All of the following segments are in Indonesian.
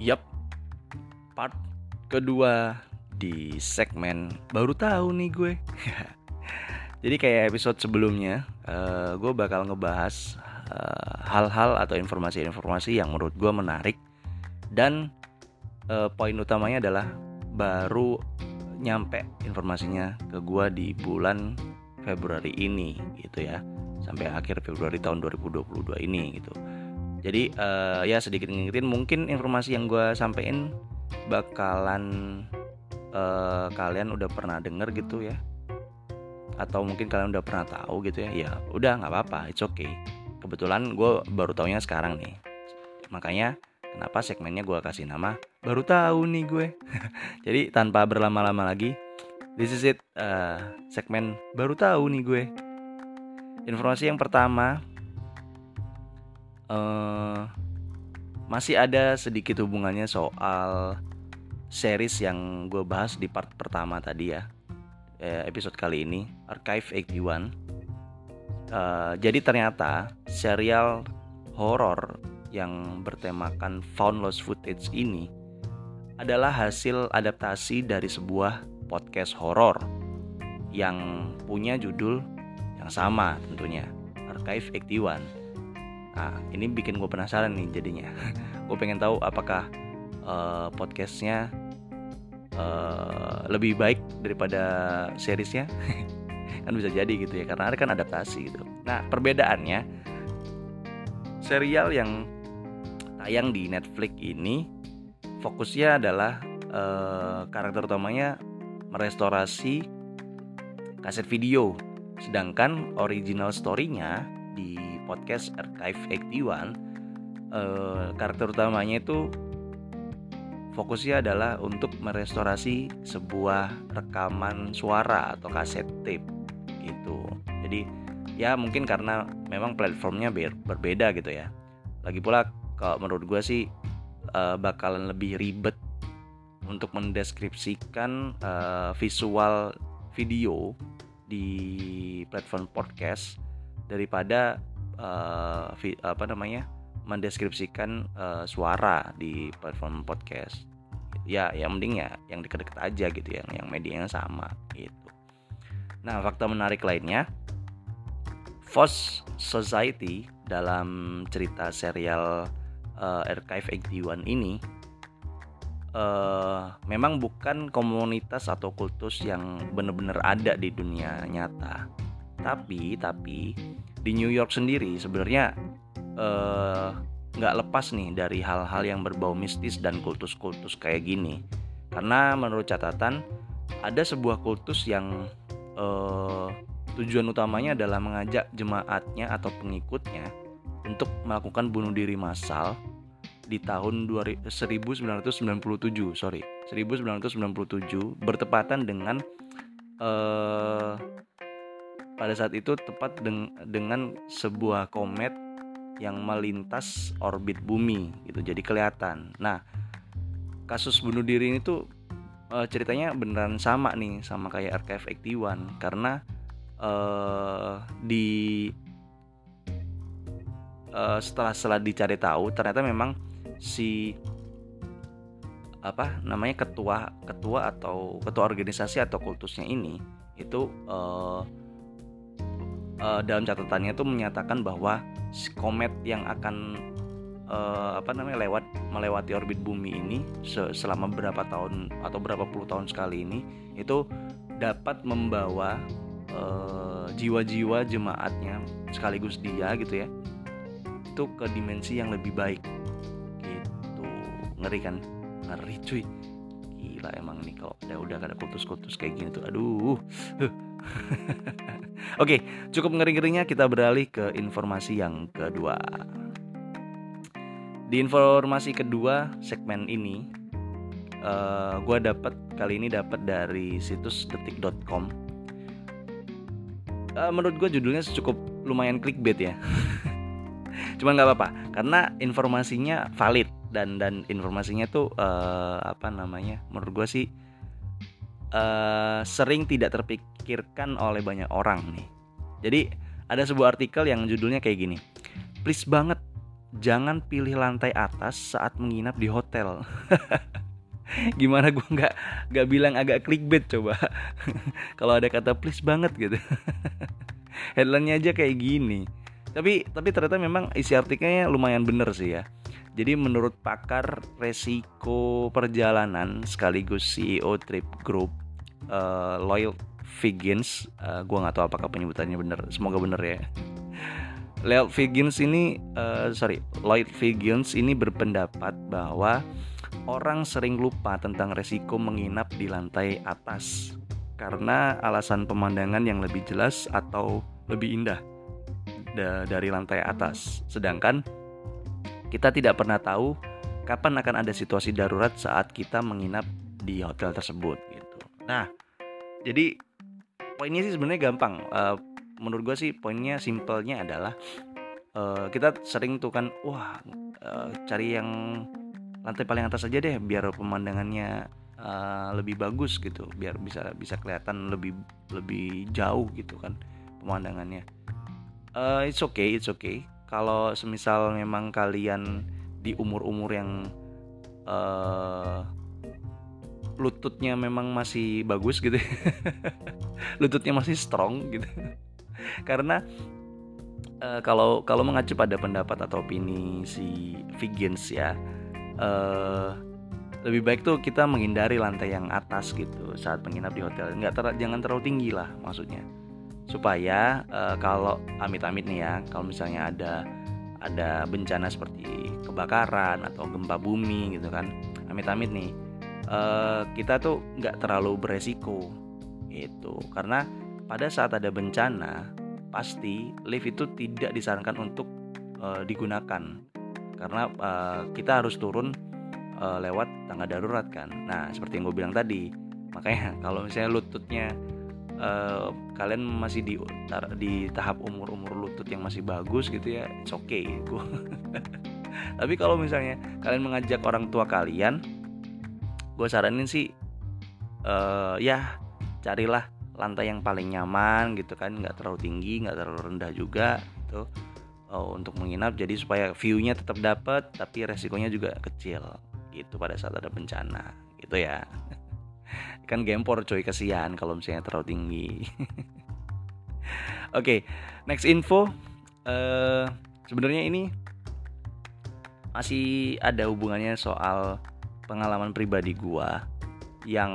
Yap, part kedua di segmen baru tahu nih gue. Jadi kayak episode sebelumnya, uh, gue bakal ngebahas eh, hal-hal uh, atau informasi-informasi yang menurut gue menarik. Dan uh, poin utamanya adalah baru nyampe informasinya ke gue di bulan Februari ini gitu ya. Sampai akhir Februari tahun 2022 ini gitu jadi uh, ya sedikit ngingetin mungkin informasi yang gue sampein bakalan uh, kalian udah pernah denger gitu ya? Atau mungkin kalian udah pernah tahu gitu ya? Ya udah nggak apa-apa it's okay. Kebetulan gue baru taunya sekarang nih. Makanya kenapa segmennya gue kasih nama baru tahu nih gue. Jadi tanpa berlama-lama lagi this is it uh, segmen baru tahu nih gue. Informasi yang pertama uh, masih ada sedikit hubungannya soal series yang gue bahas di part pertama tadi ya eh, episode kali ini Archive 81 uh, jadi ternyata serial horor yang bertemakan found lost footage ini adalah hasil adaptasi dari sebuah podcast horor yang punya judul yang sama tentunya Archive 81 Nah, ini bikin gue penasaran nih jadinya. gue pengen tahu apakah uh, podcastnya uh, lebih baik daripada seriesnya. kan bisa jadi gitu ya, karena kan adaptasi gitu. Nah, perbedaannya serial yang tayang di Netflix ini fokusnya adalah uh, karakter utamanya merestorasi kaset video, sedangkan original story-nya di podcast Archive 81 eh, karakter utamanya itu fokusnya adalah untuk merestorasi sebuah rekaman suara atau kaset tape gitu. Jadi ya mungkin karena memang platformnya ber berbeda gitu ya. Lagi pula kalau menurut gue sih uh, bakalan lebih ribet untuk mendeskripsikan uh, visual video di platform podcast daripada uh, apa namanya mendeskripsikan uh, suara di platform podcast. Ya yang mending ya yang deket-deket aja gitu yang yang medianya sama gitu. Nah fakta menarik lainnya Foss Society dalam cerita serial uh, Archive 81 ini uh, memang bukan komunitas atau kultus yang benar-benar ada di dunia nyata. Tapi tapi di New York sendiri sebenarnya eh, nggak lepas nih dari hal-hal yang berbau mistis dan kultus-kultus kayak gini. Karena menurut catatan ada sebuah kultus yang uh, tujuan utamanya adalah mengajak jemaatnya atau pengikutnya untuk melakukan bunuh diri massal di tahun 1997 sorry 1997 bertepatan dengan uh, pada saat itu tepat deng dengan sebuah komet yang melintas orbit bumi gitu jadi kelihatan. Nah kasus bunuh diri ini tuh uh, ceritanya beneran sama nih sama kayak Archive 81 karena uh, di uh, setelah setelah dicari tahu ternyata memang si apa namanya ketua ketua atau ketua organisasi atau kultusnya ini itu uh, uh, dalam catatannya itu menyatakan bahwa komet yang akan uh, apa namanya lewat melewati orbit bumi ini selama berapa tahun atau berapa puluh tahun sekali ini itu dapat membawa uh, jiwa-jiwa jemaatnya sekaligus dia gitu ya itu ke dimensi yang lebih baik. Gitu. Ngeri kan? Ngeri cuy. Gila emang nih kalau udah udah ada kultus-kultus kayak gini tuh. Aduh Oke, cukup ngeri-ngerinya kita beralih ke informasi yang kedua. Di informasi kedua segmen ini, uh, eh, gue dapat kali ini dapat dari situs detik.com. Uh, menurut gue judulnya cukup lumayan clickbait ya. Cuman nggak apa-apa, karena informasinya valid dan dan informasinya tuh uh, apa namanya? Menurut gue sih uh, sering tidak terpikirkan oleh banyak orang nih. Jadi ada sebuah artikel yang judulnya kayak gini. Please banget jangan pilih lantai atas saat menginap di hotel. Gimana gue nggak nggak bilang agak clickbait coba. Kalau ada kata please banget gitu. Headline-nya aja kayak gini. Tapi tapi ternyata memang isi artikelnya lumayan bener sih ya. Jadi menurut pakar resiko perjalanan sekaligus CEO Trip Group uh, Lloyd Figgins, uh, gue nggak tahu apakah penyebutannya bener. Semoga bener ya. Lloyd Figgins ini uh, sorry Lloyd Figgins ini berpendapat bahwa orang sering lupa tentang resiko menginap di lantai atas karena alasan pemandangan yang lebih jelas atau lebih indah da dari lantai atas. Sedangkan kita tidak pernah tahu kapan akan ada situasi darurat saat kita menginap di hotel tersebut. Nah, jadi poinnya sih sebenarnya gampang. Uh, menurut gue sih poinnya simpelnya adalah uh, kita sering tuh kan wah uh, cari yang lantai paling atas aja deh biar pemandangannya uh, lebih bagus gitu. Biar bisa bisa kelihatan lebih lebih jauh gitu kan pemandangannya. Uh, it's okay it's okay. Kalau semisal memang kalian di umur-umur yang uh, lututnya memang masih bagus gitu lututnya masih strong gitu. Karena uh, kalau kalau mengacu pada pendapat atau opini si Vegans ya uh, lebih baik tuh kita menghindari lantai yang atas gitu saat menginap di hotel. Nggak ter jangan terlalu tinggi lah maksudnya. Supaya uh, kalau amit-amit nih ya kalau misalnya ada ada bencana seperti kebakaran atau gempa bumi gitu kan amit-amit nih uh, kita tuh nggak terlalu beresiko itu karena pada saat ada bencana pasti lift itu tidak disarankan untuk uh, digunakan karena uh, kita harus turun uh, lewat tangga darurat kan. Nah seperti yang gue bilang tadi, makanya kalau misalnya lututnya uh, kalian masih di di tahap umur umur lutut yang masih bagus gitu ya, it's okay. Tapi kalau misalnya kalian mengajak orang tua kalian, gue saranin sih uh, ya carilah lantai yang paling nyaman gitu kan nggak terlalu tinggi nggak terlalu rendah juga gitu oh, untuk menginap. Jadi supaya viewnya tetap dapat tapi resikonya juga kecil gitu pada saat ada bencana gitu ya. Kan gempor coy kasihan kalau misalnya terlalu tinggi. Oke okay, next info uh, sebenarnya ini masih ada hubungannya soal pengalaman pribadi gua yang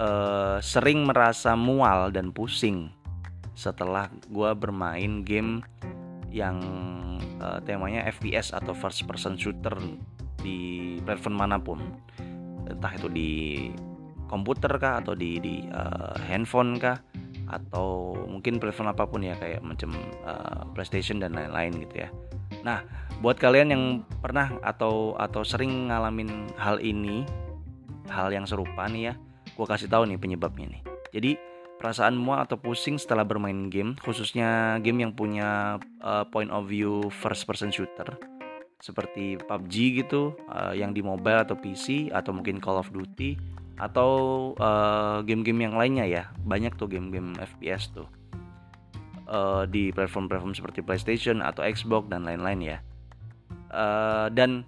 uh, sering merasa mual dan pusing setelah gue bermain game yang uh, temanya FPS atau first person shooter di platform mana pun entah itu di komputer kah atau di di uh, handphone kah atau mungkin platform apa pun ya kayak macam uh, PlayStation dan lain-lain gitu ya. Nah, buat kalian yang pernah atau atau sering ngalamin hal ini, hal yang serupa nih ya, gue kasih tahu nih penyebabnya nih. Jadi perasaan mual atau pusing setelah bermain game khususnya game yang punya uh, point of view first person shooter seperti PUBG gitu uh, yang di mobile atau PC atau mungkin Call of Duty atau uh, game-game yang lainnya ya. Banyak tuh game-game FPS tuh uh, di platform-platform seperti PlayStation atau Xbox dan lain-lain ya uh, dan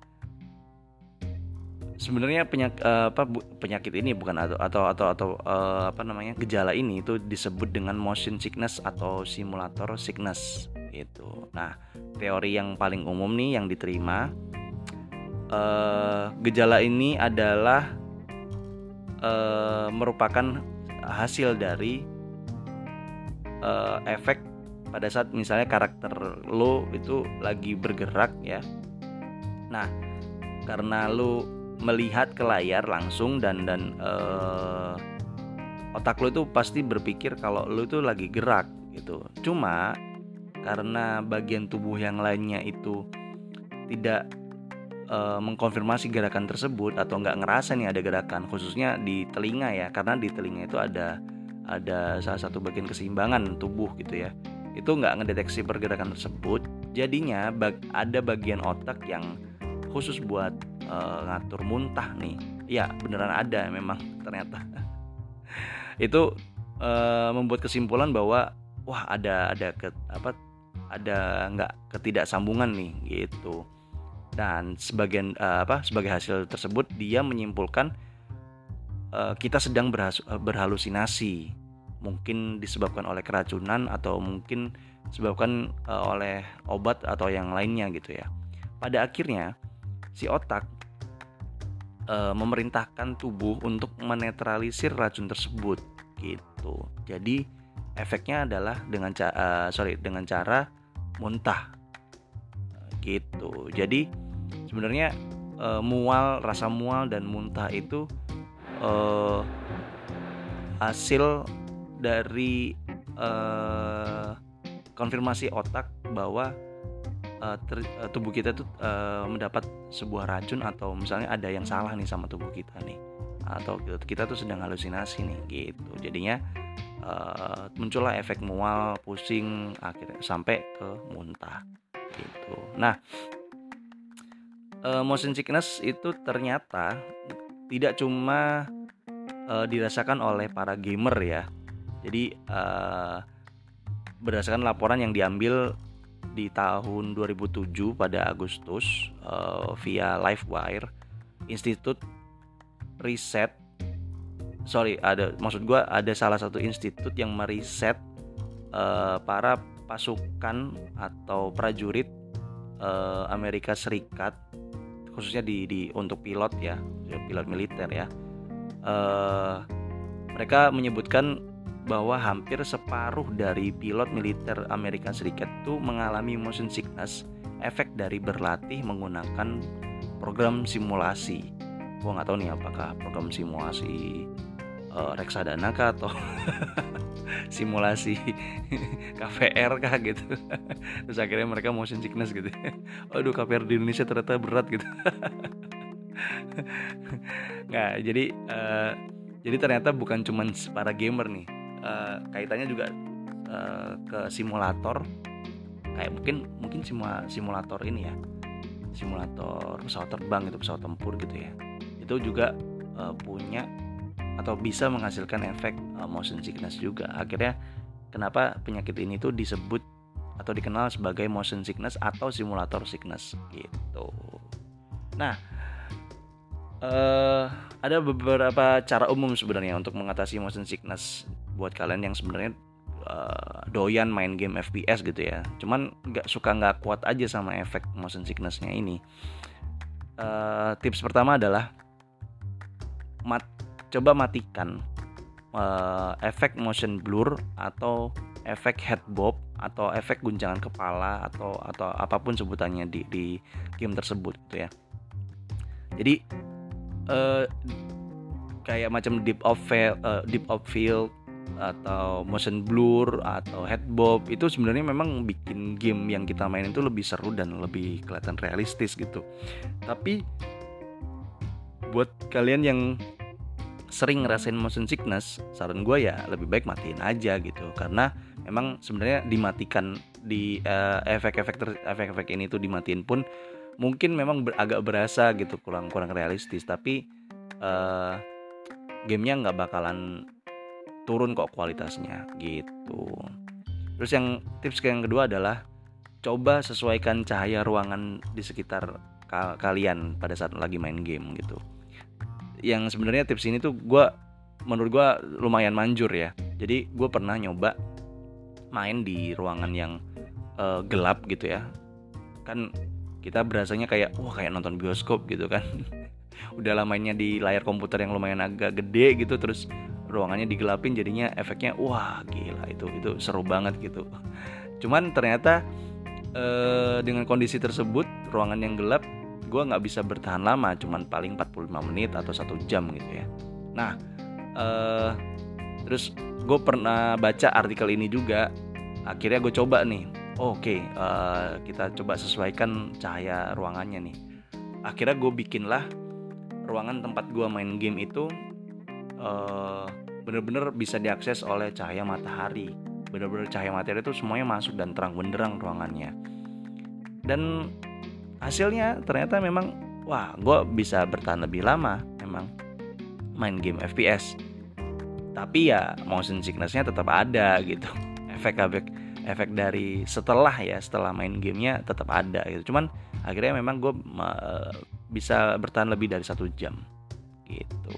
sebenarnya penyak, uh, penyakit ini bukan atau atau atau atau uh, apa namanya gejala ini itu disebut dengan motion sickness atau simulator sickness itu. Nah, teori yang paling umum nih yang diterima uh, gejala ini adalah uh, merupakan hasil dari uh, efek pada saat misalnya karakter lo itu lagi bergerak ya. Nah, karena lo melihat ke layar langsung dan dan uh, otak lo itu pasti berpikir kalau lo itu lagi gerak gitu. Cuma karena bagian tubuh yang lainnya itu tidak uh, mengkonfirmasi gerakan tersebut atau nggak ngerasa nih ada gerakan khususnya di telinga ya karena di telinga itu ada ada salah satu bagian keseimbangan tubuh gitu ya itu nggak ngedeteksi pergerakan tersebut. Jadinya bag, ada bagian otak yang khusus buat uh, ngatur muntah nih. Ya beneran ada memang ternyata. Itu uh, membuat kesimpulan bahwa wah ada ada ke, apa ada nggak ketidaksambungan nih gitu. Dan sebagian uh, apa sebagai hasil tersebut dia menyimpulkan uh, kita sedang berhalusinasi mungkin disebabkan oleh keracunan atau mungkin disebabkan uh, oleh obat atau yang lainnya gitu ya. Pada akhirnya si otak uh, memerintahkan tubuh untuk menetralisir racun tersebut gitu. Jadi efeknya adalah dengan uh, sorry dengan cara muntah gitu. Jadi sebenarnya uh, mual rasa mual dan muntah itu uh, hasil dari uh, konfirmasi otak bahwa uh, ter, uh, tubuh kita tuh uh, mendapat sebuah racun atau misalnya ada yang salah nih sama tubuh kita nih atau kita tuh sedang halusinasi nih gitu. Jadinya uh, muncullah efek mual pusing akhirnya sampai ke muntah gitu. Nah uh, motion sickness itu ternyata tidak cuma uh, dirasakan oleh para gamer ya jadi uh, berdasarkan laporan yang diambil di tahun 2007 pada Agustus uh, via Livewire Institut Riset sorry ada maksud gue ada salah satu institut yang meriset uh, para pasukan atau prajurit uh, Amerika Serikat khususnya di, di untuk pilot ya pilot militer ya. Uh, mereka menyebutkan bahwa hampir separuh dari pilot militer Amerika Serikat itu mengalami motion sickness efek dari berlatih menggunakan program simulasi. Gua nggak tahu nih apakah program simulasi uh, reksadana kah atau simulasi KVR kah gitu. Terus akhirnya mereka motion sickness gitu. Aduh KVR di Indonesia ternyata berat gitu. Nggak jadi uh, jadi ternyata bukan cuma para gamer nih uh, kaitannya juga uh, ke simulator. Kayak mungkin mungkin simula, simulator ini ya. Simulator pesawat terbang itu pesawat tempur gitu ya. Itu juga uh, punya atau bisa menghasilkan efek uh, motion sickness juga. Akhirnya kenapa penyakit ini tuh disebut atau dikenal sebagai motion sickness atau simulator sickness? Gitu. Nah, uh, ada beberapa cara umum sebenarnya untuk mengatasi motion sickness buat kalian yang sebenarnya uh, doyan main game FPS gitu ya. Cuman nggak suka nggak kuat aja sama efek motion sicknessnya ini. Uh, tips pertama adalah mat coba matikan uh, efek motion blur atau efek head bob atau efek guncangan kepala atau atau apa pun sebutannya di di game tersebut gitu ya. Jadi uh, kayak macam deep of uh, deep of field atau motion blur atau head bob itu sebenarnya memang bikin game yang kita mainin itu lebih seru dan lebih kelihatan realistis gitu. Tapi buat kalian yang sering ngerasain motion sickness saran gue ya lebih baik matiin aja gitu karena memang sebenarnya dimatikan di uh, efek-efek efek-efek ini tuh dimatiin pun mungkin memang ber, agak berasa gitu kurang kurang realistis tapi uh, gamenya nggak bakalan turun kok kualitasnya gitu. Terus yang tips yang kedua adalah coba sesuaikan cahaya ruangan di sekitar kalian pada saat lagi main game gitu. Yang sebenarnya tips ini tuh gue menurut gue lumayan manjur ya. Jadi gue pernah nyoba main di ruangan yang uh, gelap gitu ya. Kan kita berasanya kayak wah kayak nonton bioskop gitu kan. Udah lamanya di layar komputer yang lumayan agak gede gitu terus ruangannya digelapin jadinya efeknya wah gila itu itu seru banget gitu. Cuman ternyata eh, dengan kondisi tersebut ruangan yang gelap gue nggak bisa bertahan lama cuman paling 45 menit atau satu jam gitu ya. Nah uh, terus gue pernah baca artikel ini juga akhirnya gue coba nih. Oh, oke okay, eh, kita coba sesuaikan cahaya ruangannya nih. Akhirnya gue bikinlah ruangan tempat gue main game itu uh, bener-bener bisa diakses oleh cahaya matahari. Bener-bener cahaya matahari itu semuanya masuk dan terang benderang ruangannya. Dan hasilnya ternyata memang wah gue bisa bertahan lebih lama memang main game FPS tapi ya motion sicknessnya tetap ada gitu. Efek-efek efek dari setelah ya setelah main gamenya tetap ada gitu. Cuman akhirnya memang gue uh, bisa bertahan lebih dari satu jam gitu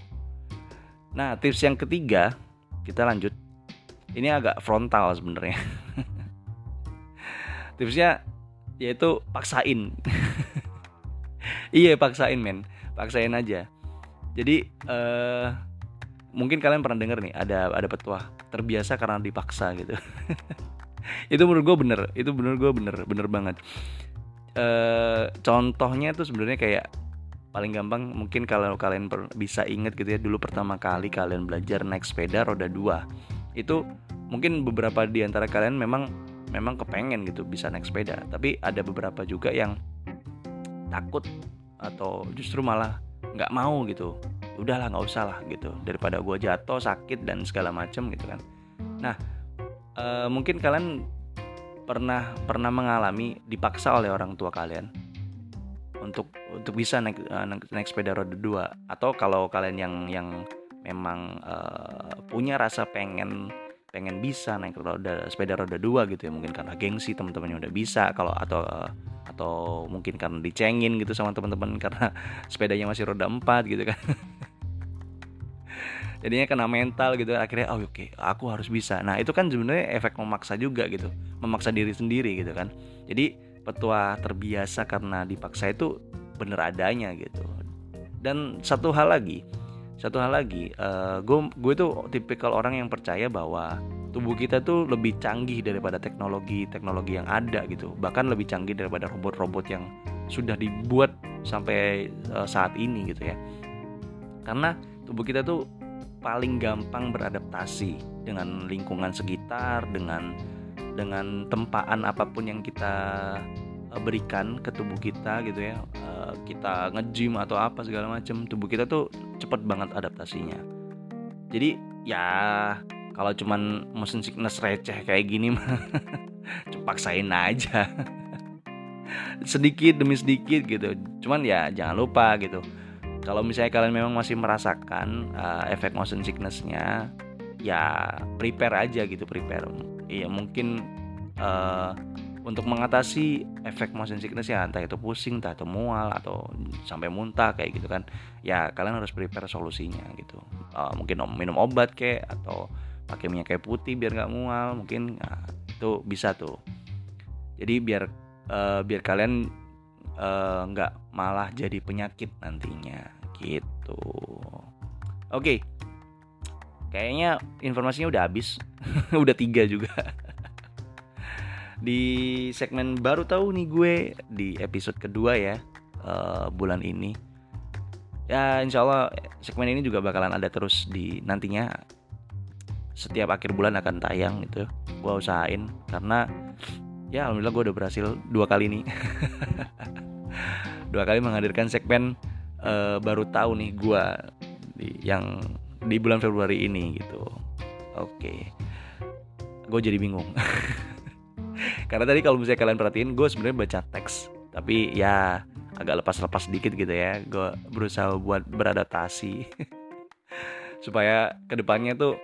nah tips yang ketiga kita lanjut. Ini agak frontal sebenarnya. Tipsnya yaitu paksain. Iya paksain men. Paksain aja. Jadi uh, mungkin kalian pernah denger nih ada ada petua terbiasa karena dipaksa gitu. Itu menurut gue bener. Itu bener gue bener. Bener banget. Uh, contohnya tuh sebenarnya kayak paling gampang mungkin kalau kalian per, bisa inget gitu ya dulu pertama kali kalian belajar naik sepeda roda dua itu mungkin beberapa di antara kalian memang memang kepengen gitu bisa naik sepeda. Tapi ada beberapa juga yang takut atau justru malah nggak mau gitu. Udahlah nggak usah lah gitu. Daripada gue jatuh sakit dan segala macem gitu kan. Nah e, mungkin kalian pernah pernah mengalami dipaksa oleh orang tua kalian untuk untuk bisa naik uh, naik sepeda roda dua. Atau kalau kalian yang yang memang uh, punya rasa pengen pengen bisa naik roda sepeda roda dua gitu ya. Mungkin karena gengsi teman-temannya udah bisa. Kalau atau atau mungkin karena dicengin gitu sama teman-teman karena sepedanya masih roda empat gitu kan. Jadinya kena mental gitu. Akhirnya oh oke okay, aku harus bisa. Nah itu kan sebenarnya efek memaksa juga gitu. Memaksa diri sendiri gitu kan. Jadi petua terbiasa karena dipaksa itu bener adanya gitu. Dan satu hal lagi satu hal lagi uh, gue gue tuh tipikal orang yang percaya bahwa tubuh kita tuh lebih canggih daripada teknologi teknologi yang ada gitu. Bahkan lebih canggih daripada robot-robot yang sudah dibuat sampai uh, saat ini gitu ya. Karena tubuh kita tuh paling gampang beradaptasi dengan lingkungan sekitar dengan dengan tempaan apa pun yang kita uh, berikan ke tubuh kita gitu ya uh, kita nge-gym atau apa segala macam tubuh kita tuh cepet banget adaptasinya. Jadi ya kalau cuman motion sickness receh kayak gini mah paksain aja. Sedikit demi sedikit gitu. Cuman ya jangan lupa gitu. Kalau misalnya kalian memang masih merasakan uh, efek motion sicknessnya ya prepare aja gitu prepare iya mungkin uh, untuk mengatasi efek motion sickness ya entah itu pusing entah itu mual atau sampai muntah kayak gitu kan ya kalian harus prepare solusinya gitu uh, mungkin minum obat kayak atau pakai minyak kayak putih biar nggak mual mungkin nah, itu bisa tuh jadi biar uh, biar kalian nggak uh, malah jadi penyakit nantinya gitu oke okay. Kayaknya informasinya udah habis. Udah tiga juga. Di segmen baru tahu nih gue di episode kedua ya uh, bulan ini. Ya insya Allah segmen ini juga bakalan ada terus di nantinya. Setiap akhir bulan akan tayang gitu. Gue usahain karena ya alhamdulillah gue udah berhasil dua kali nih. Dua kali menghadirkan segmen uh, baru tahu nih gue yang di bulan Februari ini gitu. Oke. Gue jadi bingung. Karena tadi kalau misalnya kalian perhatiin gue sebenarnya baca teks. Tapi ya agak lepas-lepas sedikit gitu ya. Gue berusaha buat beradaptasi. Supaya ke depannya tuh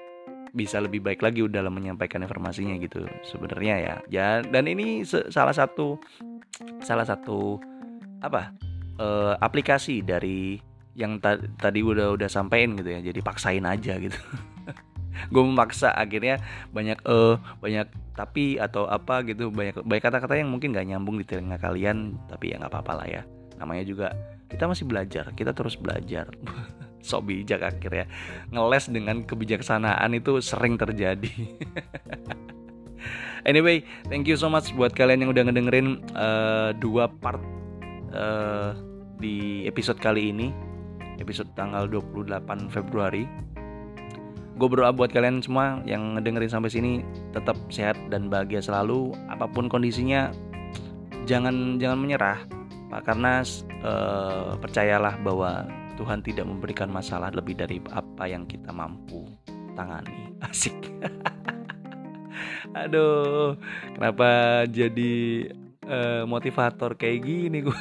bisa lebih baik lagi dalam menyampaikan informasinya gitu sebenarnya ya. Ya dan ini salah satu salah satu apa uh, aplikasi dari yang ta tadi udah udah sampein gitu ya jadi paksain aja gitu. Gue memaksa akhirnya banyak eh uh, banyak tapi atau apa gitu banyak banyak kata-kata yang mungkin gak nyambung di telinga kalian tapi ya nggak apa-apa lah ya. Namanya juga kita masih belajar kita terus belajar. So bijak akhirnya. Ngeles dengan kebijaksanaan itu sering terjadi. Anyway thank you so much buat kalian yang udah ngedengerin uh, dua part uh, di episode kali ini episode tanggal 28 Februari. Gue berdoa buat kalian semua yang ngedengerin sampai sini tetap sehat dan bahagia selalu. Apa pun kondisinya jangan jangan menyerah pak. Karena uh, percayalah bahwa Tuhan tidak memberikan masalah lebih dari apa yang kita mampu tangani. Asik. Aduh kenapa jadi uh, motivator kayak gini gue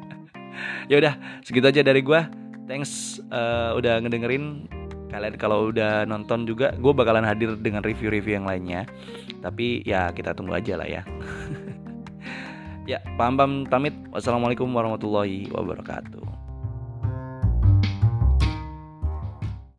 ya udah segitu aja dari gue thanks uh, udah ngedengerin. Kalian kalau udah nonton juga gue bakalan hadir dengan review-review yang lainnya. Tapi ya kita tunggu aja lah ya. Ya paham paham pamit. Wassalamualaikum warahmatullahi wabarakatuh